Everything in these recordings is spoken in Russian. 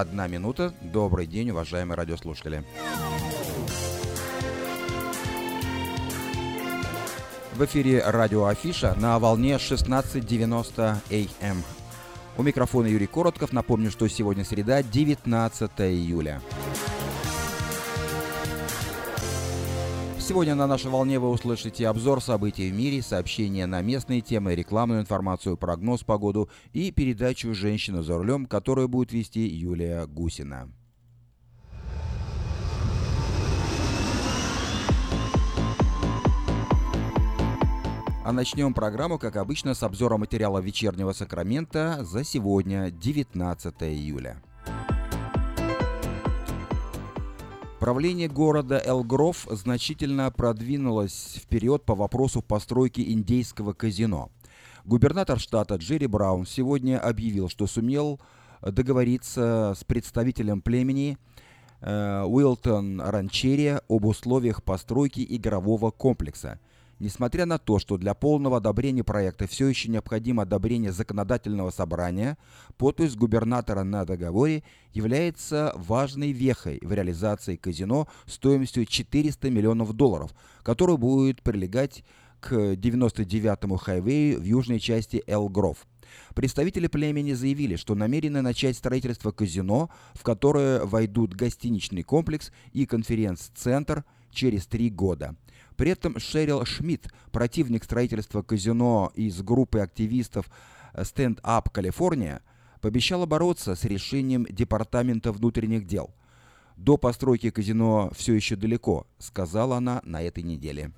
одна минута. Добрый день, уважаемые радиослушатели. В эфире радио Афиша на волне 16.90 АМ. У микрофона Юрий Коротков. Напомню, что сегодня среда, 19 июля. Сегодня на нашей волне вы услышите обзор событий в мире, сообщения на местные темы, рекламную информацию, прогноз погоду и передачу «Женщина за рулем», которую будет вести Юлия Гусина. А начнем программу, как обычно, с обзора материала вечернего Сакрамента за сегодня, 19 июля. Правление города Элгров значительно продвинулось вперед по вопросу постройки индейского казино. Губернатор штата Джерри Браун сегодня объявил, что сумел договориться с представителем племени э, Уилтон Ранчерия об условиях постройки игрового комплекса – Несмотря на то, что для полного одобрения проекта все еще необходимо одобрение законодательного собрания, подпись губернатора на договоре является важной вехой в реализации казино стоимостью 400 миллионов долларов, который будет прилегать к 99-му хайвею в южной части Эл-Гров. Представители племени заявили, что намерены начать строительство казино, в которое войдут гостиничный комплекс и конференц-центр через три года – при этом Шерил Шмидт, противник строительства казино из группы активистов Stand Up California, пообещала бороться с решением Департамента внутренних дел. «До постройки казино все еще далеко», — сказала она на этой неделе.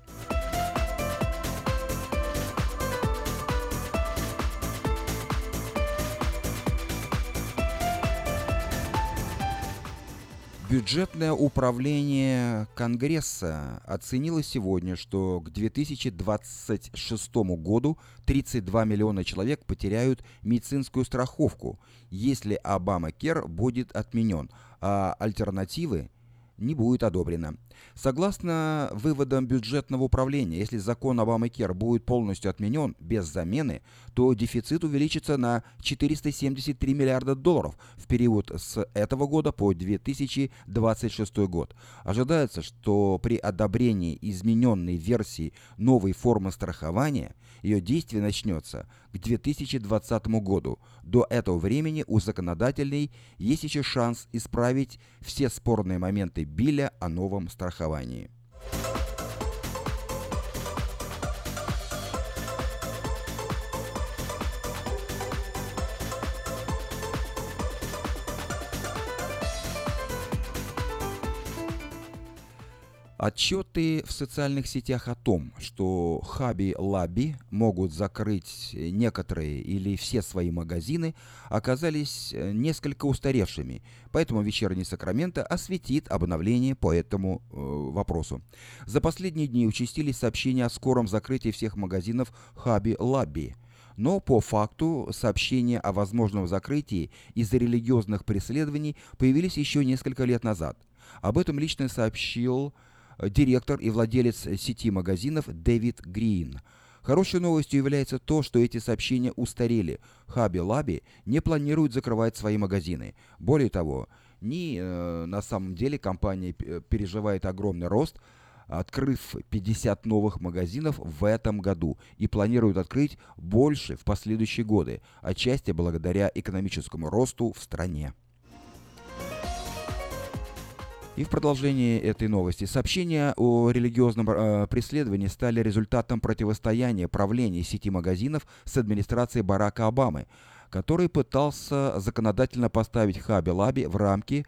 Бюджетное управление Конгресса оценило сегодня, что к 2026 году 32 миллиона человек потеряют медицинскую страховку, если Обама-Кер будет отменен, а альтернативы не будет одобрено. Согласно выводам бюджетного управления, если закон Обама-Кер будет полностью отменен без замены, то дефицит увеличится на 473 миллиарда долларов в период с этого года по 2026 год. Ожидается, что при одобрении измененной версии новой формы страхования ее действие начнется к 2020 году. До этого времени у законодательной есть еще шанс исправить все спорные моменты Билля о новом страховании. Отчеты в социальных сетях о том, что Хаби Лаби могут закрыть некоторые или все свои магазины, оказались э, несколько устаревшими, поэтому вечерний Сакраменто осветит обновление по этому э, вопросу. За последние дни участились сообщения о скором закрытии всех магазинов Хаби Лаби. Но по факту сообщения о возможном закрытии из-за религиозных преследований появились еще несколько лет назад. Об этом лично сообщил директор и владелец сети магазинов Дэвид Грин. Хорошей новостью является то, что эти сообщения устарели. Хаби Лаби не планирует закрывать свои магазины. Более того, ни э, на самом деле компания переживает огромный рост, открыв 50 новых магазинов в этом году и планирует открыть больше в последующие годы, отчасти благодаря экономическому росту в стране. И в продолжении этой новости. Сообщения о религиозном э, преследовании стали результатом противостояния правления сети магазинов с администрацией Барака Обамы, который пытался законодательно поставить Хаби Лаби в рамки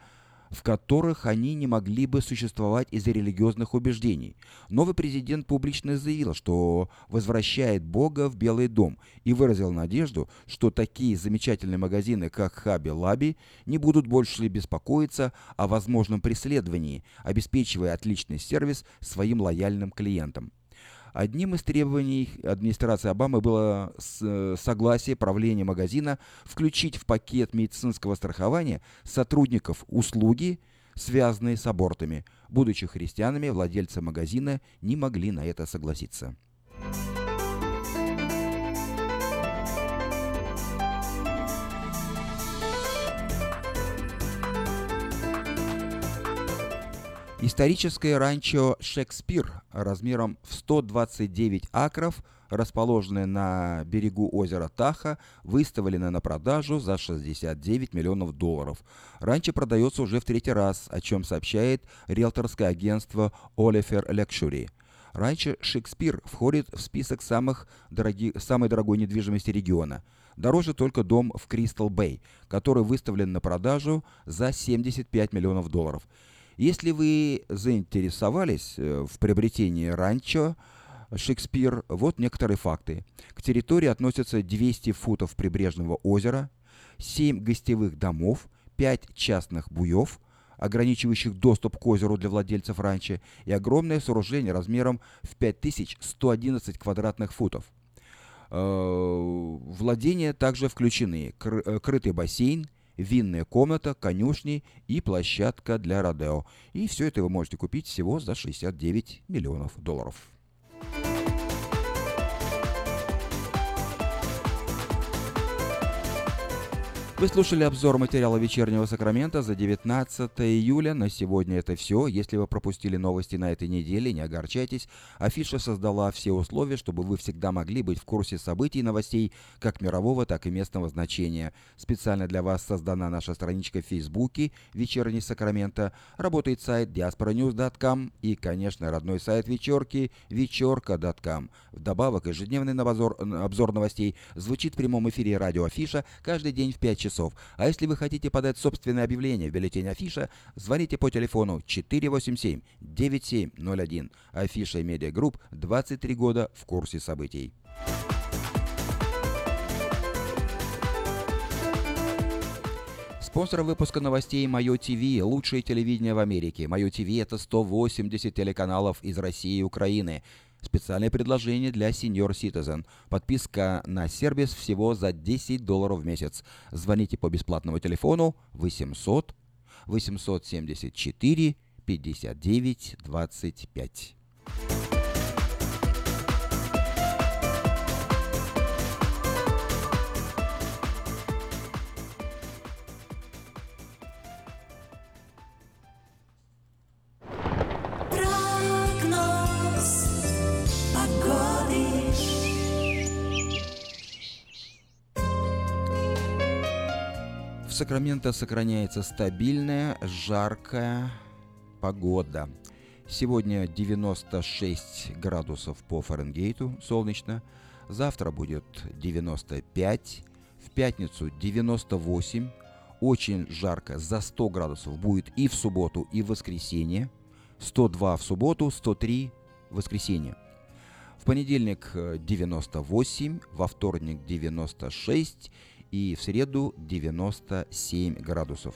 в которых они не могли бы существовать из-за религиозных убеждений. Новый президент публично заявил, что возвращает Бога в Белый дом и выразил надежду, что такие замечательные магазины, как Хаби Лаби, не будут больше беспокоиться о возможном преследовании, обеспечивая отличный сервис своим лояльным клиентам. Одним из требований администрации Обамы было согласие правления магазина включить в пакет медицинского страхования сотрудников услуги, связанные с абортами. Будучи христианами, владельцы магазина не могли на это согласиться. Историческое ранчо «Шекспир» размером в 129 акров, расположенное на берегу озера Таха, выставлено на продажу за 69 миллионов долларов. Ранчо продается уже в третий раз, о чем сообщает риэлторское агентство Олифер Lectury. Ранчо «Шекспир» входит в список самых дороги, самой дорогой недвижимости региона. Дороже только дом в Кристал-Бэй, который выставлен на продажу за 75 миллионов долларов – если вы заинтересовались э, в приобретении ранчо Шекспир, вот некоторые факты. К территории относятся 200 футов прибрежного озера, 7 гостевых домов, 5 частных буев, ограничивающих доступ к озеру для владельцев ранчо, и огромное сооружение размером в 5111 квадратных футов. Э, владения также включены э, крытый бассейн, винная комната, конюшни и площадка для Родео. И все это вы можете купить всего за 69 миллионов долларов. Вы слушали обзор материала «Вечернего Сакрамента» за 19 июля. На сегодня это все. Если вы пропустили новости на этой неделе, не огорчайтесь. Афиша создала все условия, чтобы вы всегда могли быть в курсе событий и новостей как мирового, так и местного значения. Специально для вас создана наша страничка в Фейсбуке «Вечерний Сакрамента». Работает сайт diasporanews.com и, конечно, родной сайт вечерки вечерка.com. Вдобавок, ежедневный обзор, обзор новостей звучит в прямом эфире радио Афиша каждый день в 5 часов часов. А если вы хотите подать собственное объявление в бюллетень Афиша, звоните по телефону 487-9701. Афиша и Медиагрупп 23 года в курсе событий. Спонсор выпуска новостей Мое ТВ – лучшее телевидение в Америке. Мое ТВ – это 180 телеканалов из России и Украины. Специальное предложение для Senior Citizen. Подписка на сервис всего за 10 долларов в месяц. Звоните по бесплатному телефону 800 874 59 25. Сакраменто сохраняется стабильная, жаркая погода. Сегодня 96 градусов по Фаренгейту, солнечно. Завтра будет 95, в пятницу 98. Очень жарко, за 100 градусов будет и в субботу, и в воскресенье. 102 в субботу, 103 в воскресенье. В понедельник 98, во вторник 96 и в среду 97 градусов.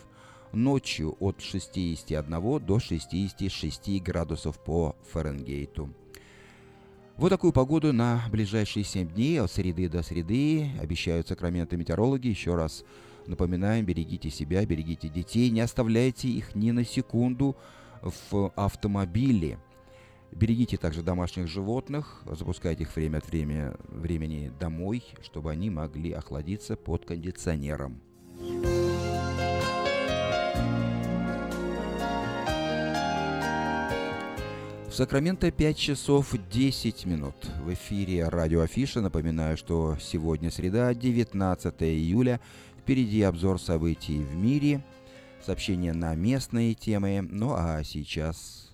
Ночью от 61 до 66 градусов по Фаренгейту. Вот такую погоду на ближайшие 7 дней, от среды до среды, обещают сакраменты метеорологи. Еще раз напоминаем, берегите себя, берегите детей, не оставляйте их ни на секунду в автомобиле. Берегите также домашних животных, запускайте их время от времени, времени домой, чтобы они могли охладиться под кондиционером. В Сакраменто 5 часов 10 минут. В эфире радио Афиша. Напоминаю, что сегодня среда, 19 июля. Впереди обзор событий в мире, сообщения на местные темы. Ну а сейчас...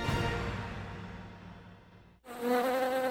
Thank you.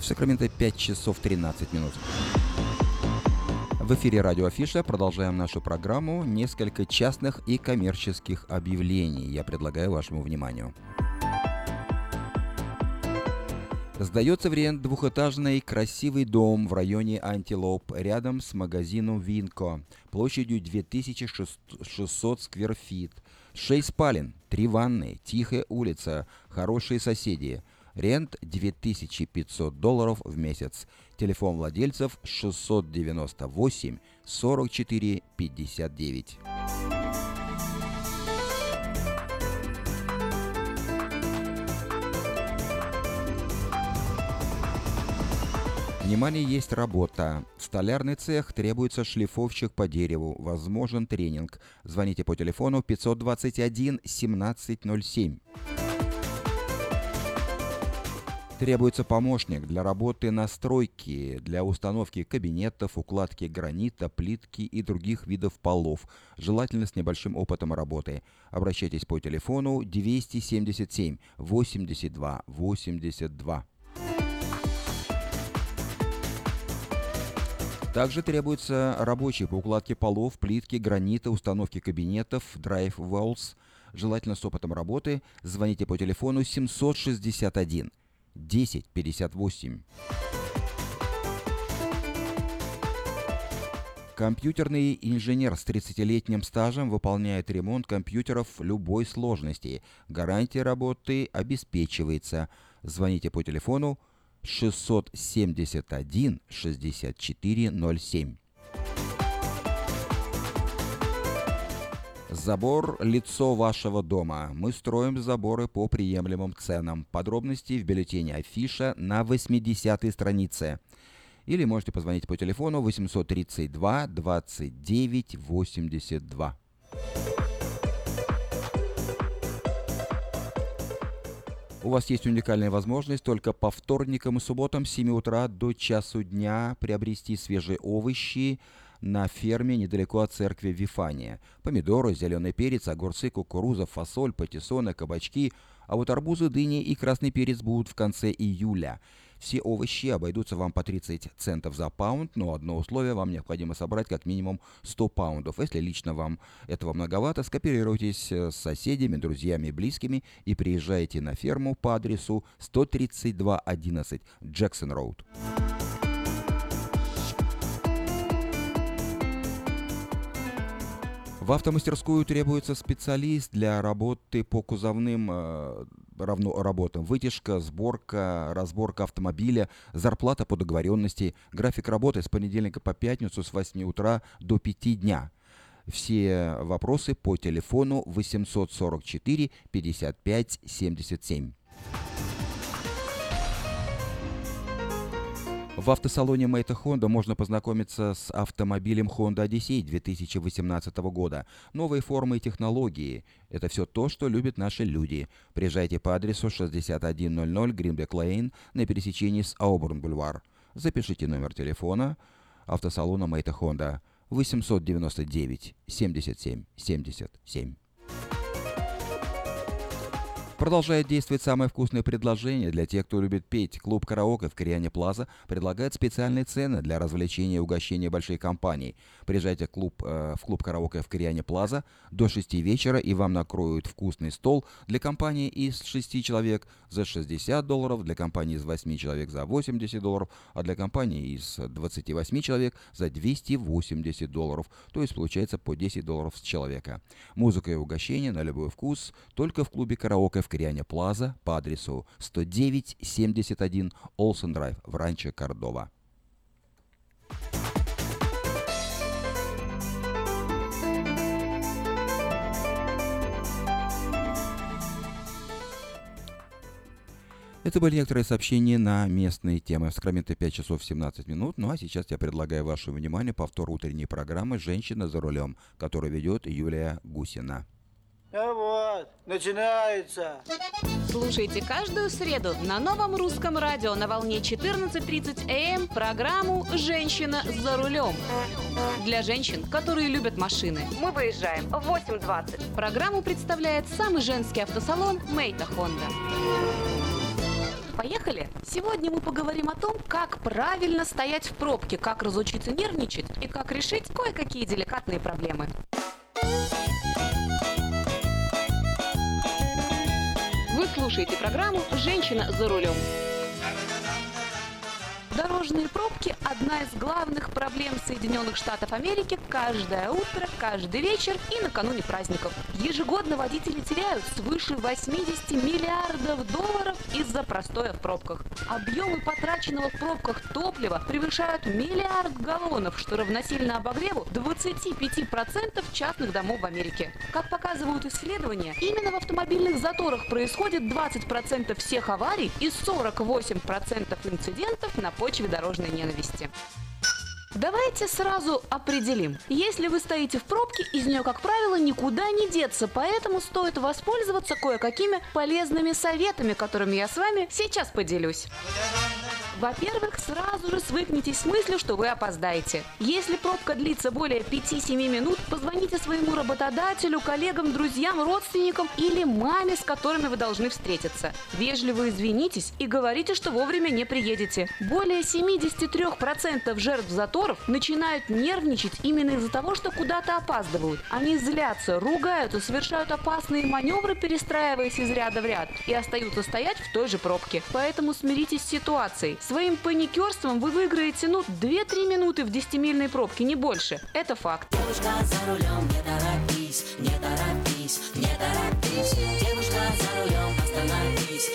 В Сакраменто 5 часов 13 минут. В эфире радио Афиша продолжаем нашу программу. Несколько частных и коммерческих объявлений я предлагаю вашему вниманию. Сдается в рент двухэтажный красивый дом в районе Антилоп, рядом с магазином Винко, площадью 2600 скверфит. 6 спален, 3 ванны, тихая улица, хорошие соседи – Рент 2500 долларов в месяц. Телефон владельцев 698 44 59. Внимание, есть работа. Столярный цех, требуется шлифовщик по дереву. Возможен тренинг. Звоните по телефону 521 1707. Требуется помощник для работы на стройке, для установки кабинетов, укладки гранита, плитки и других видов полов, желательно с небольшим опытом работы. Обращайтесь по телефону 277 82 82. Также требуется рабочий по укладке полов, плитки, гранита, установке кабинетов, драйв walls, желательно с опытом работы. Звоните по телефону 761 1058. Компьютерный инженер с 30-летним стажем выполняет ремонт компьютеров любой сложности. Гарантия работы обеспечивается. Звоните по телефону 671 6407. Забор – лицо вашего дома. Мы строим заборы по приемлемым ценам. Подробности в бюллетене Афиша на 80-й странице. Или можете позвонить по телефону 832 29 82. У вас есть уникальная возможность только по вторникам и субботам с 7 утра до часу дня приобрести свежие овощи, на ферме недалеко от церкви Вифания. Помидоры, зеленый перец, огурцы, кукуруза, фасоль, патиссоны, кабачки. А вот арбузы, дыни и красный перец будут в конце июля. Все овощи обойдутся вам по 30 центов за паунд, но одно условие, вам необходимо собрать как минимум 100 паундов. Если лично вам этого многовато, скооперируйтесь с соседями, друзьями близкими и приезжайте на ферму по адресу 13211 Джексон Роуд. В автомастерскую требуется специалист для работы по кузовным э, равно работам. Вытяжка, сборка, разборка автомобиля, зарплата по договоренности, график работы с понедельника по пятницу с 8 утра до 5 дня. Все вопросы по телефону 844 55 77. В автосалоне Мэйта Honda можно познакомиться с автомобилем Honda Odyssey 2018 года. Новые формы и технологии – это все то, что любят наши люди. Приезжайте по адресу 6100 Гринбек Лейн на пересечении с Аубурн Бульвар. Запишите номер телефона автосалона Мэйта Honda 899 77 77. Продолжает действовать самое вкусное предложение для тех, кто любит петь. Клуб «Караоке» в Кориане Плаза предлагает специальные цены для развлечения и угощения большой компании. Приезжайте в клуб, э, в клуб «Караоке» в Кориане Плаза до 6 вечера, и вам накроют вкусный стол для компании из 6 человек за 60 долларов, для компании из 8 человек за 80 долларов, а для компании из 28 человек за 280 долларов. То есть получается по 10 долларов с человека. Музыка и угощение на любой вкус только в клубе «Караоке» в Кориане Плаза по адресу 10971 Олсен Драйв в Ранчо Кордова. Это были некоторые сообщения на местные темы. В Сакраменто 5 часов 17 минут. Ну а сейчас я предлагаю вашему вниманию повтор утренней программы «Женщина за рулем», которую ведет Юлия Гусина. А вот, начинается. Слушайте каждую среду на новом русском радио на волне 14.30 АМ программу «Женщина за рулем». Для женщин, которые любят машины. Мы выезжаем в 8.20. Программу представляет самый женский автосалон «Мейта Хонда». Поехали! Сегодня мы поговорим о том, как правильно стоять в пробке, как разучиться нервничать и как решить кое-какие деликатные проблемы. Вы слушаете программу «Женщина за рулем». Дорожные пробки – одна из главных проблем Соединенных Штатов Америки каждое утро, каждый вечер и накануне праздников. Ежегодно водители теряют свыше 80 миллиардов долларов из-за простоя в пробках. Объемы потраченного в пробках топлива превышают миллиард галлонов, что равносильно обогреву 25% частных домов в Америке. Как показывают исследования, именно в автомобильных заторах происходит 20% всех аварий и 48% инцидентов на почве дорожной ненависти. Давайте сразу определим. Если вы стоите в пробке, из нее, как правило, никуда не деться, поэтому стоит воспользоваться кое-какими полезными советами, которыми я с вами сейчас поделюсь. Во-первых, сразу же свыкнитесь с мыслью, что вы опоздаете. Если пробка длится более 5-7 минут, позвоните своему работодателю, коллегам, друзьям, родственникам или маме, с которыми вы должны встретиться. Вежливо извинитесь и говорите, что вовремя не приедете. Более 73% жертв заторов начинают нервничать именно из-за того, что куда-то опаздывают. Они злятся, ругаются, совершают опасные маневры, перестраиваясь из ряда в ряд, и остаются стоять в той же пробке. Поэтому смиритесь с ситуацией. Своим паникерством вы выиграете, ну, 2-3 минуты в 10-мильной пробке, не больше. Это факт. Девушка за рулем, не торопись, не торопись, не торопись. Девушка за рулем, остановись,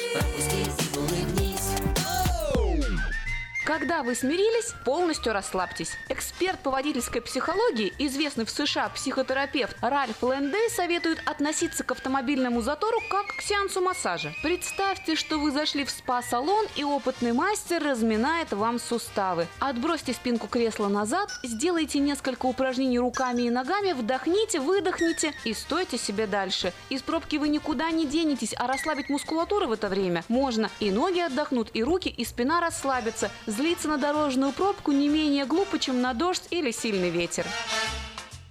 Когда вы смирились, полностью расслабьтесь. Эксперт по водительской психологии, известный в США психотерапевт Ральф Лэндей советует относиться к автомобильному затору как к сеансу массажа. Представьте, что вы зашли в спа-салон и опытный мастер разминает вам суставы. Отбросьте спинку кресла назад, сделайте несколько упражнений руками и ногами, вдохните, выдохните и стойте себе дальше. Из пробки вы никуда не денетесь, а расслабить мускулатуру в это время можно. И ноги отдохнут, и руки, и спина расслабятся. Злиться на дорожную пробку не менее глупо, чем на дождь или сильный ветер.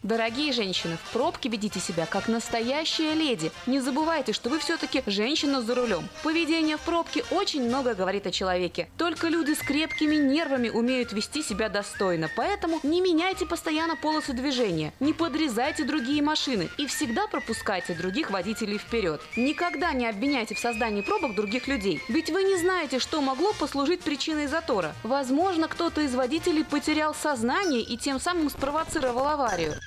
Дорогие женщины, в пробке ведите себя как настоящая леди. Не забывайте, что вы все-таки женщина за рулем. Поведение в пробке очень много говорит о человеке. Только люди с крепкими нервами умеют вести себя достойно. Поэтому не меняйте постоянно полосы движения, не подрезайте другие машины и всегда пропускайте других водителей вперед. Никогда не обвиняйте в создании пробок других людей, ведь вы не знаете, что могло послужить причиной затора. Возможно, кто-то из водителей потерял сознание и тем самым спровоцировал аварию.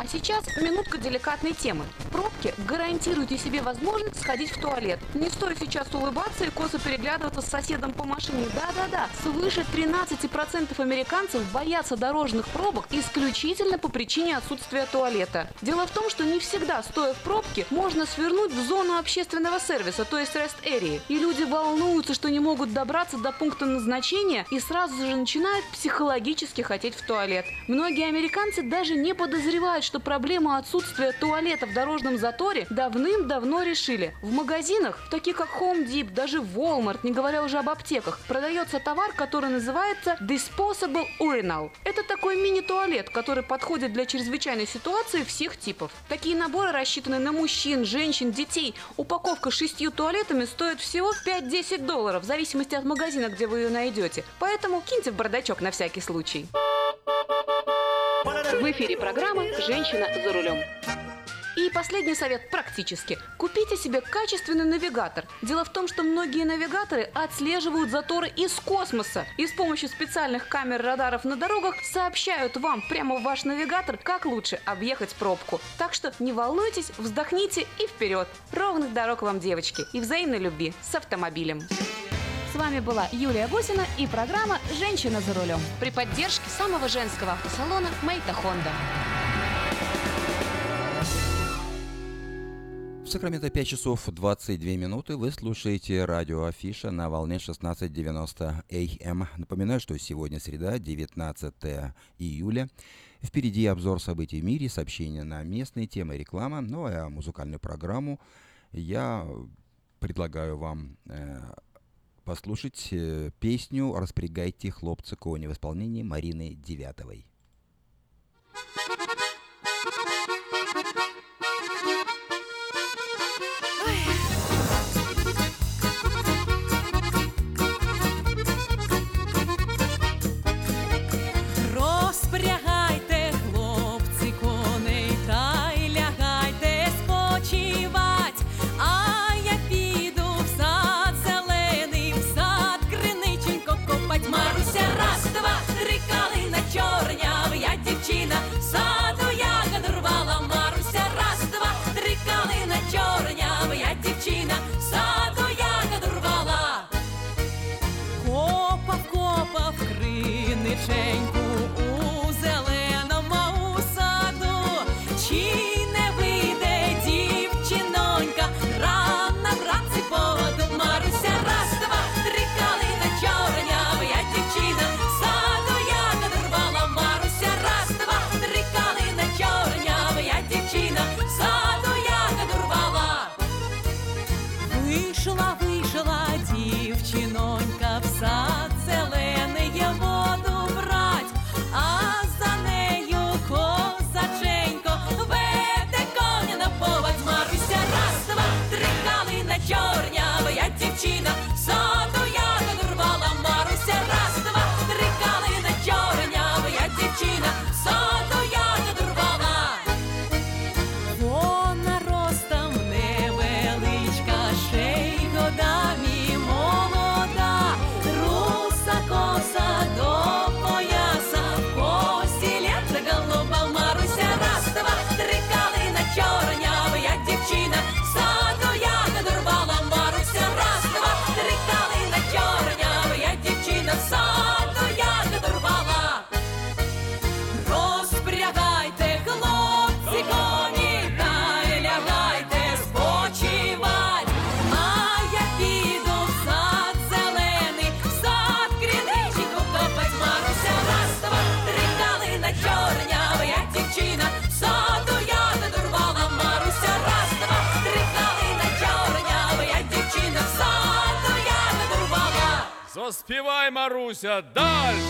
А сейчас минутка деликатной темы. Пробки гарантируйте себе возможность сходить в туалет. Не стоит сейчас улыбаться и косо переглядываться с соседом по машине. Да-да-да, свыше 13% американцев боятся дорожных пробок исключительно по причине отсутствия туалета. Дело в том, что не всегда, стоя в пробке, можно свернуть в зону общественного сервиса, то есть rest area. И люди волнуются, что не могут добраться до пункта назначения и сразу же начинают психологически хотеть в туалет. Многие американцы даже не подозревают, что проблему отсутствия туалета в дорожном заторе давным-давно решили. В магазинах, таких как Home Depot, даже Walmart, не говоря уже об аптеках, продается товар, который называется Disposable Urinal. Это такой мини-туалет, который подходит для чрезвычайной ситуации всех типов. Такие наборы рассчитаны на мужчин, женщин, детей. Упаковка шестью туалетами стоит всего 5-10 долларов, в зависимости от магазина, где вы ее найдете. Поэтому киньте в бардачок на всякий случай. В эфире программа «Женщина за рулем». И последний совет практически. Купите себе качественный навигатор. Дело в том, что многие навигаторы отслеживают заторы из космоса и с помощью специальных камер радаров на дорогах сообщают вам прямо в ваш навигатор, как лучше объехать пробку. Так что не волнуйтесь, вздохните и вперед. Ровных дорог вам, девочки, и взаимной любви с автомобилем. С вами была Юлия Гусина и программа «Женщина за рулем» при поддержке самого женского автосалона «Мейта Хонда». В Сакраменто 5 часов 22 минуты. Вы слушаете радио Афиша на волне 16.90 АМ. Напоминаю, что сегодня среда, 19 июля. Впереди обзор событий в мире, сообщения на местные темы, реклама. Ну а музыкальную программу я предлагаю вам э, послушать э, песню «Распрягайте, хлопцы, кони» в исполнении Марины Девятовой. Заспівай, Маруся, дальше!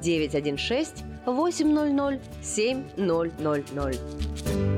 916 800 7000.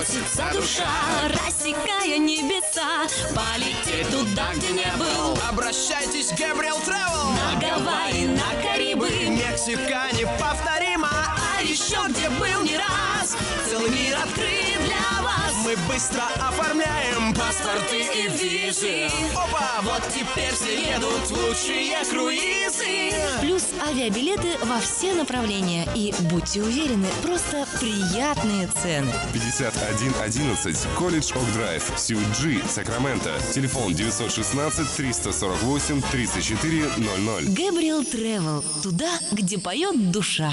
Просится душа, рассекая небеса Полететь туда, где не был. Обращайтесь к Габриэл Travel На Гавайи, на Карибы. Мексика неповторима. А еще где был не раз. Целый мир открыт Мы быстро оформляем паспорты и визы Опа, вот теперь все едут лучшие круизы Плюс авиабилеты во все направления. И будьте уверены, просто приятные цены. 5111 Колледж Ок Драйв, Сьют Джи, Сакраменто. Телефон 916 348 3400. Гэбриэл Тревел. Туда, где поет душа.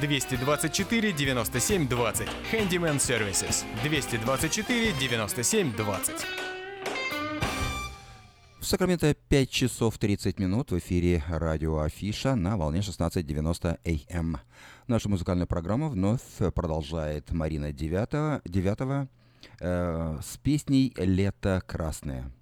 224 97 20. Handyman Services. 224 97 20. В Сакраменто 5 часов 30 минут в эфире радио Афиша на волне 16.90 АМ. Нашу музыкальную программу вновь продолжает Марина Девятого, Девятого э, с песней «Лето красное».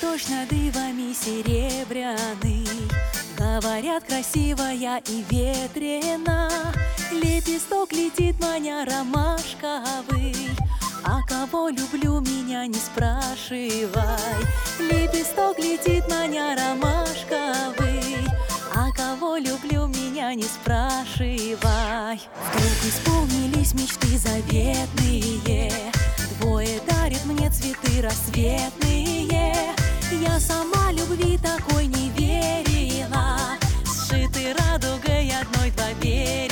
Дождь над ивами серебряный. Говорят, красивая и ветрена. Лепесток летит, маня ромашковый. А кого люблю, меня не спрашивай. Лепесток летит, маня ромашковый. А кого люблю, меня не спрашивай. Вдруг исполнились мечты заветные. Двое дарит мне цветы рассветные Я сама любви такой не верила. Сшиты радугой одной-два берега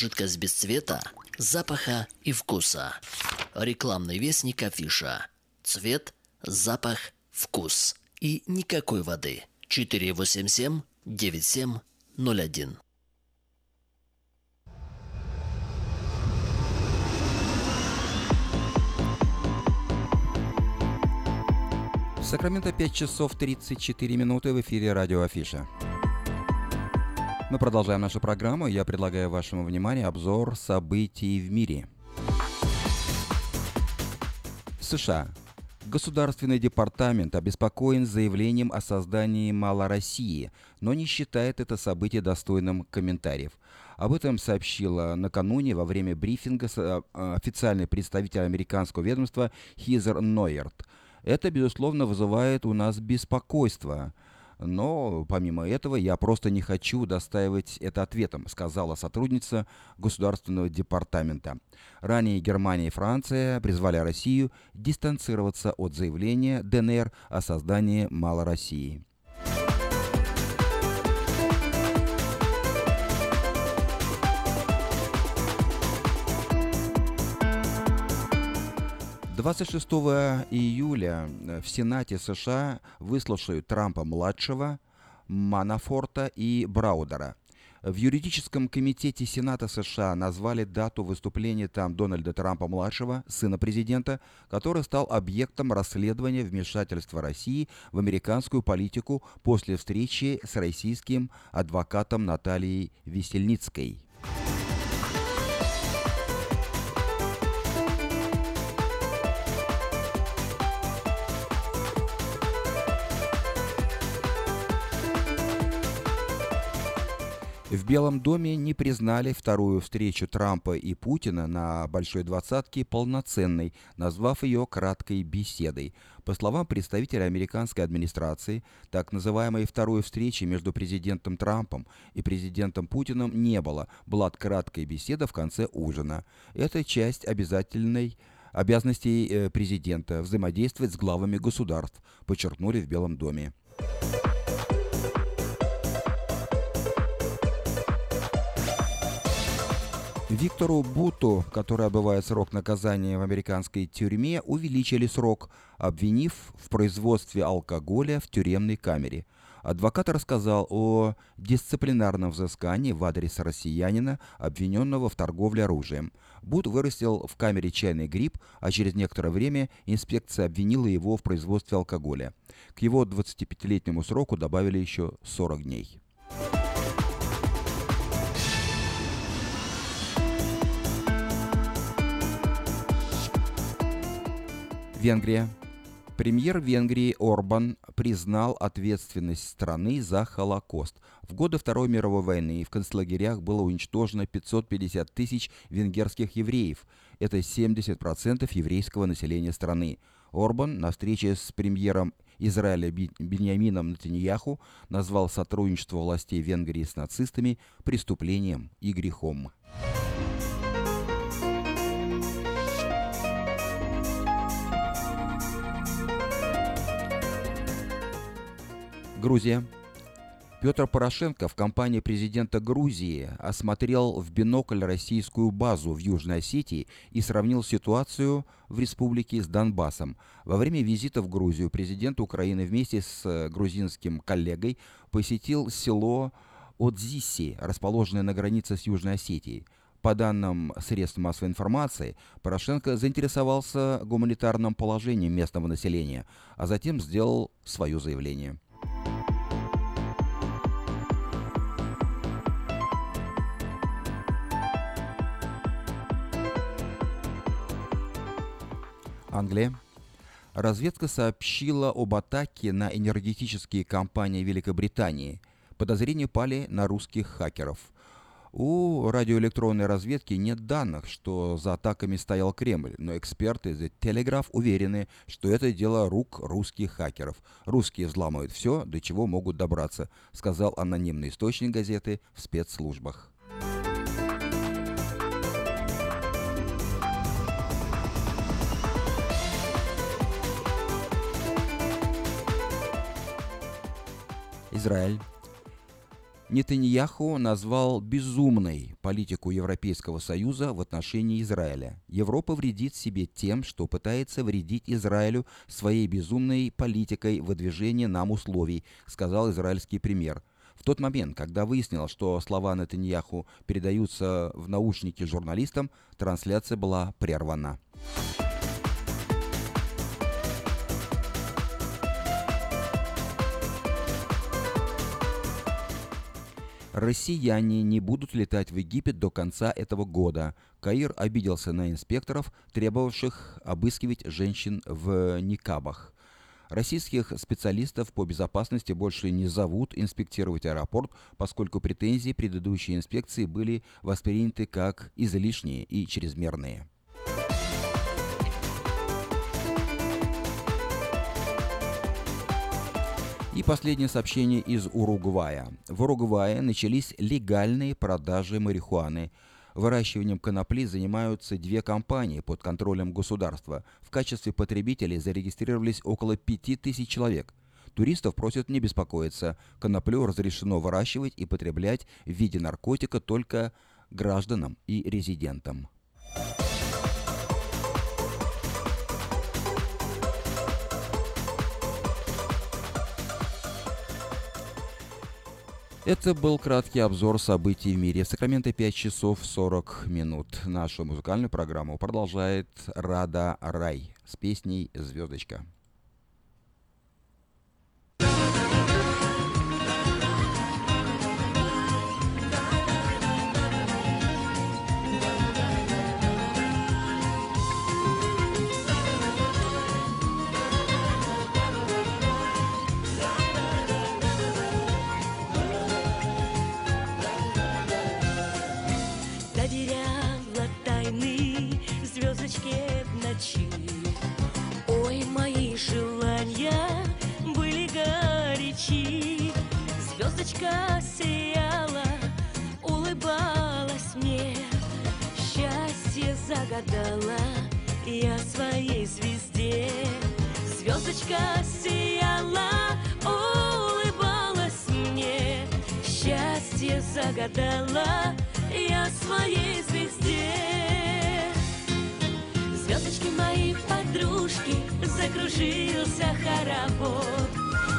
Жидкость без цвета, запаха и вкуса. Рекламный вестник афиша. Цвет, запах, вкус. И никакой воды. 487 9701. В Сакраменто 5 часов 34 минуты в эфире радио Афиша. Мы продолжаем нашу программу. Я предлагаю вашему вниманию обзор событий в мире. США. Государственный департамент обеспокоен заявлением о создании «Мало России», но не считает это событие достойным комментариев. Об этом сообщила накануне во время брифинга э, официальный представитель американского ведомства Хизер Нойерт. Это, безусловно, вызывает у нас беспокойство. Но, помимо этого, я просто не хочу достаивать это ответом, сказала сотрудница Государственного департамента. Ранее Германия и Франция призвали Россию дистанцироваться от заявления ДНР о создании «Мало «26 июля э, в Сенате США выслушают Трампа-младшего, Манафорта и Браудера. В юридическом комитете Сената США назвали дату выступления там Дональда Трампа-младшего, сына президента, который стал объектом расследования вмешательства России в американскую политику после встречи с российским адвокатом Натальей Весельницкой. В Белом доме не признали вторую встречу Трампа и Путина на Большой Двадцатке полноценной, назвав ее краткой беседой. По словам представителя американской администрации, так называемой второй встречи между президентом Трампом и президентом Путиным не было, была краткая беседа в конце ужина. Это часть обязательной обязанностей э, президента взаимодействовать с главами государств, подчеркнули в Белом доме. Виктору Буту, который отбывает срок наказания в американской тюрьме, увеличили срок, обвинив в производстве алкоголя в тюремной камере. Адвокат рассказал о дисциплинарном взыскании в адрес россиянина, обвиненного в торговле оружием. Бут вырастил в камере чайный гриб, а через некоторое время инспекция обвинила его в производстве алкоголя. К его 25-летнему сроку добавили еще 40 дней. Венгрия. Премьер Венгрии Орбан признал ответственность страны за Холокост. В годы Второй мировой войны в концлагерях было уничтожено 550 тысяч венгерских евреев. Это 70% еврейского населения страны. Орбан на встрече с премьером Израиля Беньямином Натаньяху назвал сотрудничество властей Венгрии с нацистами преступлением и грехом. Грузия. Петр Порошенко в компании президента Грузии осмотрел в бинокль российскую базу в Южной Осетии и сравнил ситуацию в республике с Донбассом. Во время визита в Грузию президент Украины вместе с грузинским коллегой посетил село Отзиси, расположенное на границе с Южной Осетией. По данным средств массовой информации, Порошенко заинтересовался гуманитарным положением местного населения, а затем сделал свое заявление. Англия. Разведка сообщила об атаке на энергетические компании Великобритании. Подозрения пали на русских хакеров. У радиоэлектронной разведки нет данных, что за атаками стоял Кремль, но эксперты The Telegraph уверены, что это дело рук русских хакеров. Русские взламывают все, до чего могут добраться, сказал анонимный источник газеты в спецслужбах. Израиль. Нетаньяху назвал безумной политику Европейского Союза в отношении Израиля. Европа вредит себе тем, что пытается вредить Израилю своей безумной политикой выдвижения нам условий, сказал израильский премьер. В тот момент, когда выяснилось, что слова Нетаньяху передаются в наушники журналистам, трансляция была прервана. Россияне не будут летать в Египет до конца этого года. Каир обиделся на инспекторов, требовавших обыскивать женщин в никабах. Российских специалистов по безопасности больше не зовут инспектировать аэропорт, поскольку претензии предыдущей инспекции были восприняты как излишние и чрезмерные. И последнее сообщение из Уругвая. В Уругвае начались легальные продажи марихуаны. Выращиванием конопли занимаются две компании под контролем государства. В качестве потребителей зарегистрировались около 5000 человек. Туристов просят не беспокоиться. Коноплю разрешено выращивать и потреблять в виде наркотика только гражданам и резидентам. Это был краткий обзор событий в мире. В Сакраменто 5 часов 40 минут. Нашу музыкальную программу продолжает Рада Рай с песней «Звездочка». Звездочка сияла, улыбалась мне, счастье загадала я своей звезде. Звездочка сияла, улыбалась мне, счастье загадала я своей звезде. Звездочки мои подружки, закружился хоровод.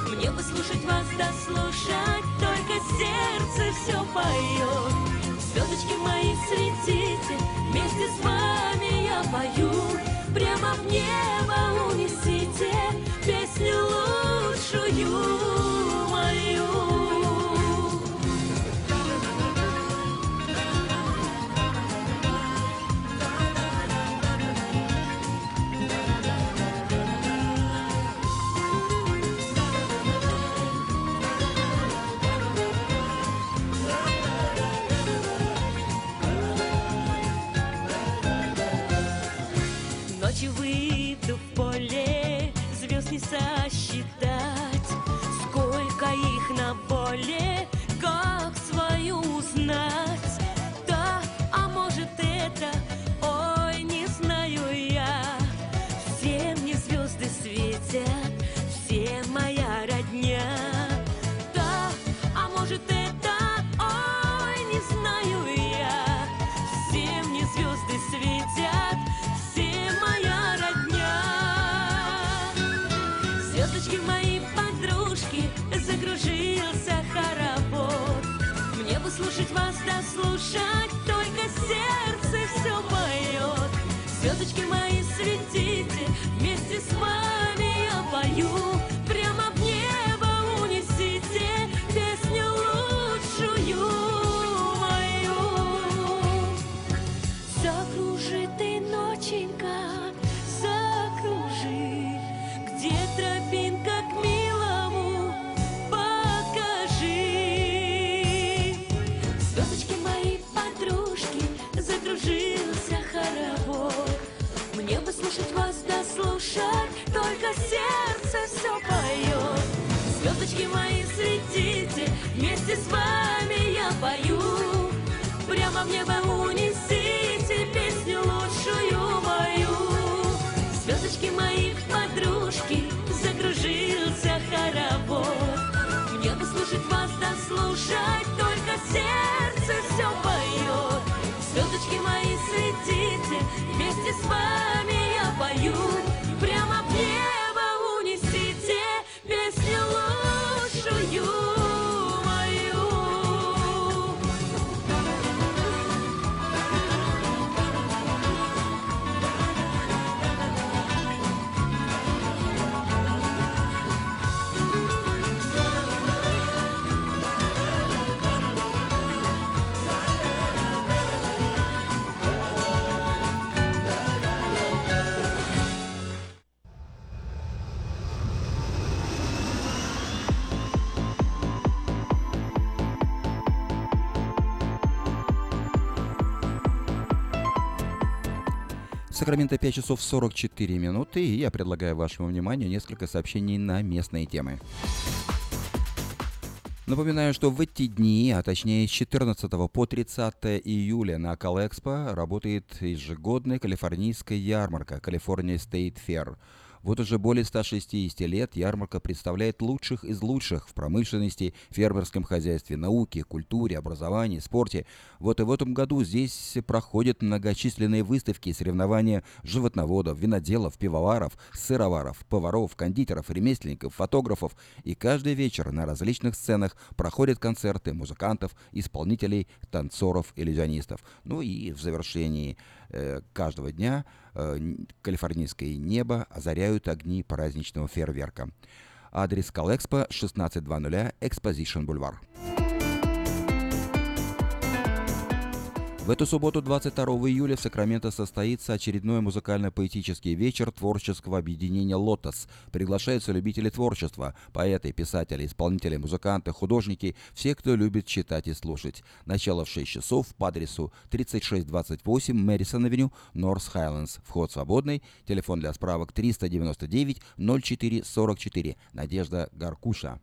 Мне бы слушать вас, да слушать, только сердце все поет. Звездочки мои светите, вместе с вами я пою. Прямо в небо унесите песню лучшую Sashita Сакраменто 5 часов 44 минуты, и я предлагаю вашему вниманию несколько сообщений на местные темы. Напоминаю, что в эти дни, а точнее с 14 по 30 июля на Калэкспо работает ежегодная калифорнийская ярмарка California State Fair. Вот уже более 160 лет ярмарка представляет лучших из лучших в промышленности, фермерском хозяйстве, науке, культуре, образовании, спорте. Вот и в этом году здесь проходят многочисленные выставки, соревнования животноводов, виноделов, пивоваров, сыроваров, поваров, кондитеров, ремесленников, фотографов. И каждый вечер на различных сценах проходят концерты музыкантов, исполнителей, танцоров, иллюзионистов. Ну и в завершении каждого дня э, калифорнийское небо озаряют огни праздничного фейерверка. Адрес Калэкспо 1600 Exposition Boulevard. В эту субботу, 22 июля, в Сакраменто состоится очередной музыкально-поэтический вечер творческого объединения «Лотос». Приглашаются любители творчества, поэты, писатели, исполнители, музыканты, художники, все, кто любит читать и слушать. Начало в 6 часов по адресу 3628 Мэрисон-авеню, Норс Хайлендс. Вход свободный. Телефон для справок 399 04 44. Надежда Гаркуша.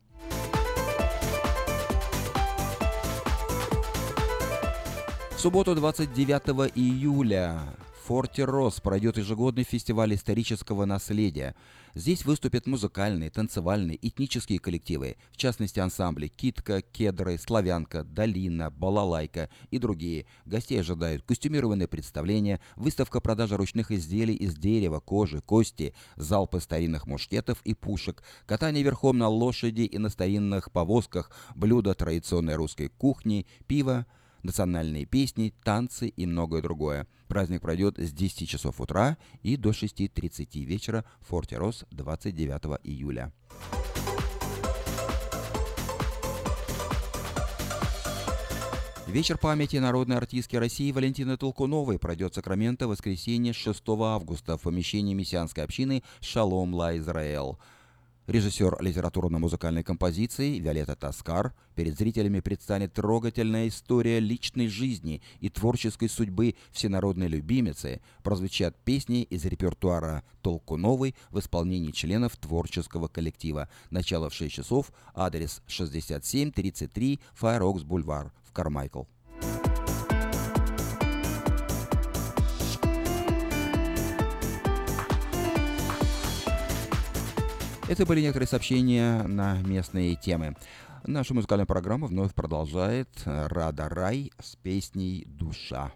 В субботу 29 июля в Форте Рос пройдет ежегодный фестиваль исторического наследия. Здесь выступят музыкальные, танцевальные, этнические коллективы, в частности ансамбли «Китка», «Кедры», «Славянка», «Долина», «Балалайка» и другие. Гостей ожидают костюмированные представления, выставка продажи ручных изделий из дерева, кожи, кости, залпы старинных мушкетов и пушек, катание верхом на лошади и на старинных повозках, блюда традиционной русской кухни, пиво, национальные песни, танцы и многое другое. Праздник пройдет с 10 часов утра и до 6.30 вечера в Форте Рос 29 июля. Вечер памяти народной артистки России Валентины Толкуновой пройдет в Сакраменто в воскресенье 6 августа в помещении мессианской общины «Шалом Ла Израэл». Режиссер литературно-музыкальной композиции Виолетта Таскар перед зрителями предстанет трогательная история личной жизни и творческой судьбы всенародной любимицы. Прозвучат песни из репертуара Толкуновой в исполнении членов творческого коллектива. Начало в 6 часов, адрес 6733 Файрокс Бульвар в Кармайкл. Это были некоторые сообщения на местные темы. Нашу музыкальную программу вновь продолжает Рада Рай с песней «Душа».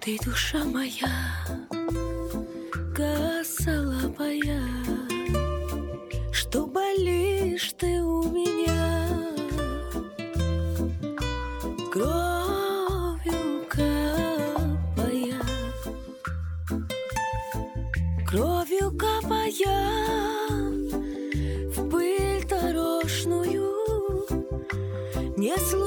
Ты душа моя, косолапая, Что болишь ты у меня Капая В пыль дорожную Не случилось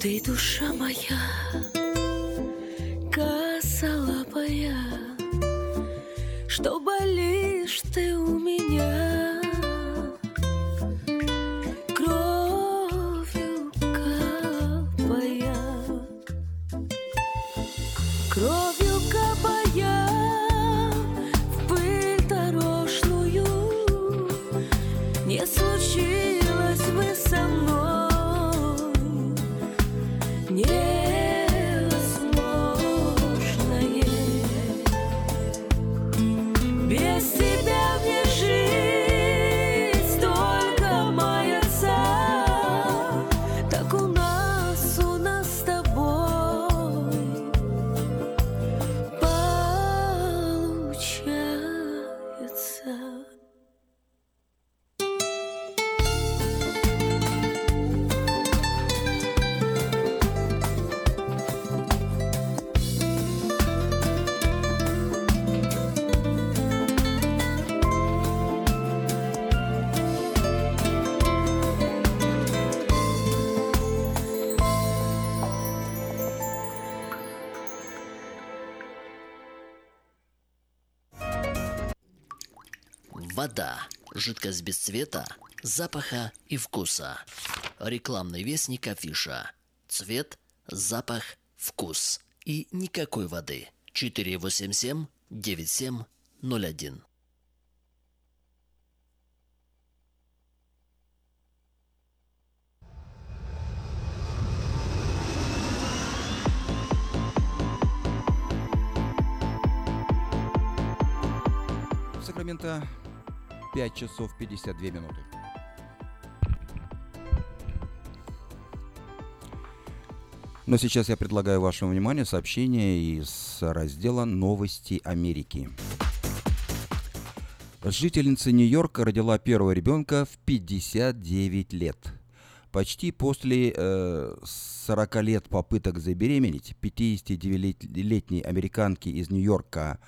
Ты душа моя, косолапая, что болишь ты у меня Вода. Жидкость без цвета, запаха и вкуса. Рекламный вестник афиша. Цвет, запах, вкус. И никакой воды. 487 9701. Сакраменто 5 часов 52 минуты. Но сейчас я предлагаю вашему вниманию сообщение из раздела «Новости Америки». Жительница Нью-Йорка родила первого ребенка в 59 лет. Почти после э, 40 лет попыток забеременеть 59-летней американке из Нью-Йорка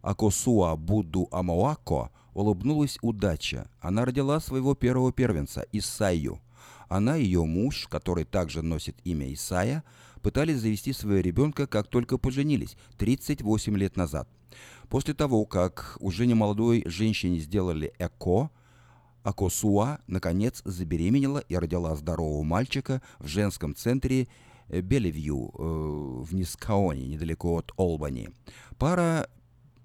Акосуа Буду Амоако улыбнулась удача. Она родила своего первого первенца, Исайю. Она и ее муж, который также носит имя Исая, пытались завести своего ребенка, как только поженились, 38 лет назад. После того, как уже немолодой женщине сделали ЭКО, Акосуа, наконец, забеременела и родила здорового мальчика в женском центре Белевью э, в Нискаоне, недалеко от Олбани. Пара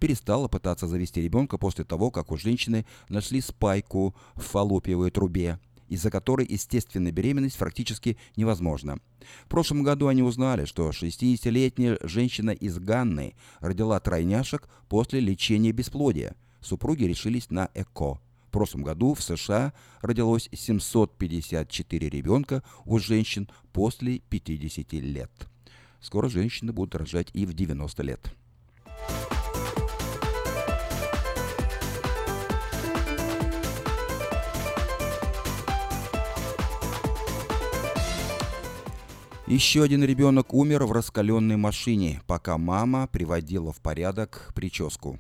перестала пытаться завести ребенка после того, как у женщины нашли спайку в фаллопиевой трубе, из-за которой естественная беременность практически невозможна. В прошлом году они узнали, что 60-летняя женщина из Ганны родила тройняшек после лечения бесплодия. Супруги решились на ЭКО. В прошлом году в США родилось 754 ребенка у женщин после 50 лет. Скоро женщины будут рожать и в 90 лет. Еще один ребенок умер в раскаленной машине, пока мама приводила в порядок прическу.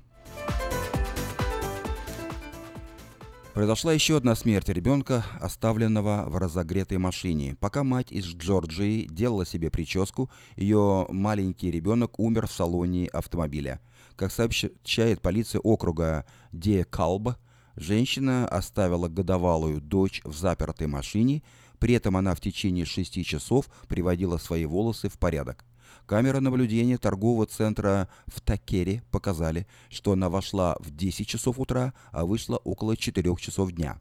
Произошла еще одна смерть ребенка, оставленного в разогретой машине. Пока мать из Джорджии делала себе прическу, ее маленький ребенок умер в салоне автомобиля. Как сообщает полиция округа Де Калб, женщина оставила годовалую дочь в запертой машине, при этом она в течение шести часов приводила свои волосы в порядок. Камеры наблюдения торгового центра в Такере показали, что она вошла в 10 часов утра, а вышла около 4 часов дня.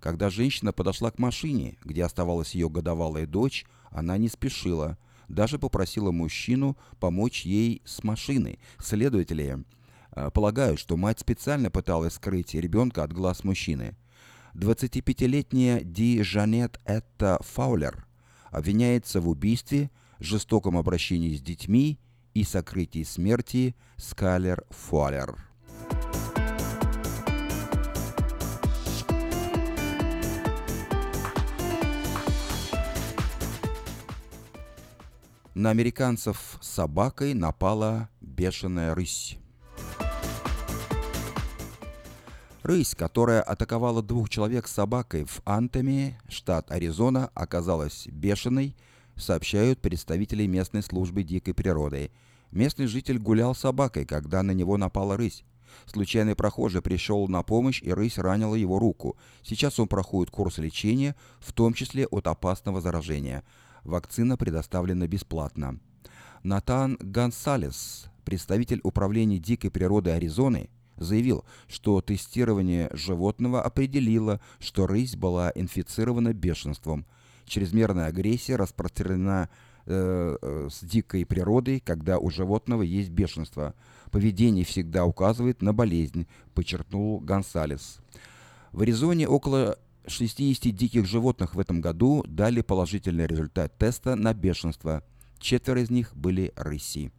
Когда женщина подошла к машине, где оставалась ее годовалая дочь, она не спешила, даже попросила мужчину помочь ей с машиной. Следователи э, полагают, что мать специально пыталась скрыть ребенка от глаз мужчины. 25-летняя Ди Жанет Этта Фаулер обвиняется в убийстве, жестоком обращении с детьми и сокрытии смерти Скалер Фуалер. На американцев с собакой напала бешеная рысь. Рысь, которая атаковала двух человек с собакой в Антоме, штат Аризона, оказалась бешеной, сообщают представители местной службы дикой природы. Местный житель гулял с собакой, когда на него напала рысь. Случайный прохожий пришел на помощь, и рысь ранила его руку. Сейчас он проходит курс лечения, в том числе от опасного заражения. Вакцина предоставлена бесплатно. Натан Гонсалес, представитель управления дикой природы Аризоны, заявил, что тестирование животного определило, что рысь была инфицирована бешенством. Чрезмерная агрессия распространена э, э, с дикой природой, когда у животного есть бешенство. Поведение всегда указывает на болезнь, подчеркнул Гонсалес. В Аризоне около 60 диких животных в этом году дали положительный результат теста на бешенство. Четверо из них были рыси.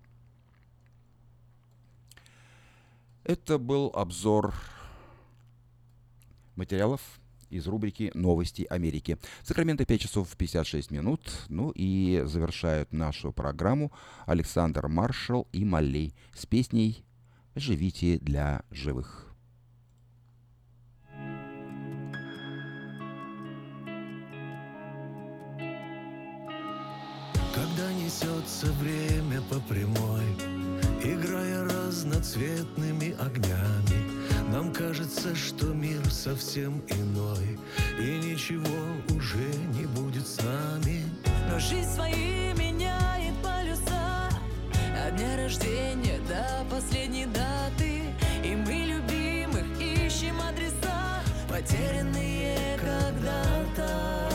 Это был обзор материалов из рубрики «Новости Америки». Сакраменто 5 часов 56 минут. Ну и завершают нашу программу Александр Маршал и Маллей с песней «Живите для живых». Когда несется время по прямой Играя разноцветными огнями Нам кажется, что мир совсем иной И ничего уже не будет с нами. Но жизнь свои меняет полюса От дня рождения до последней даты. И мы любимых ищем адреса Потерянные когда-то.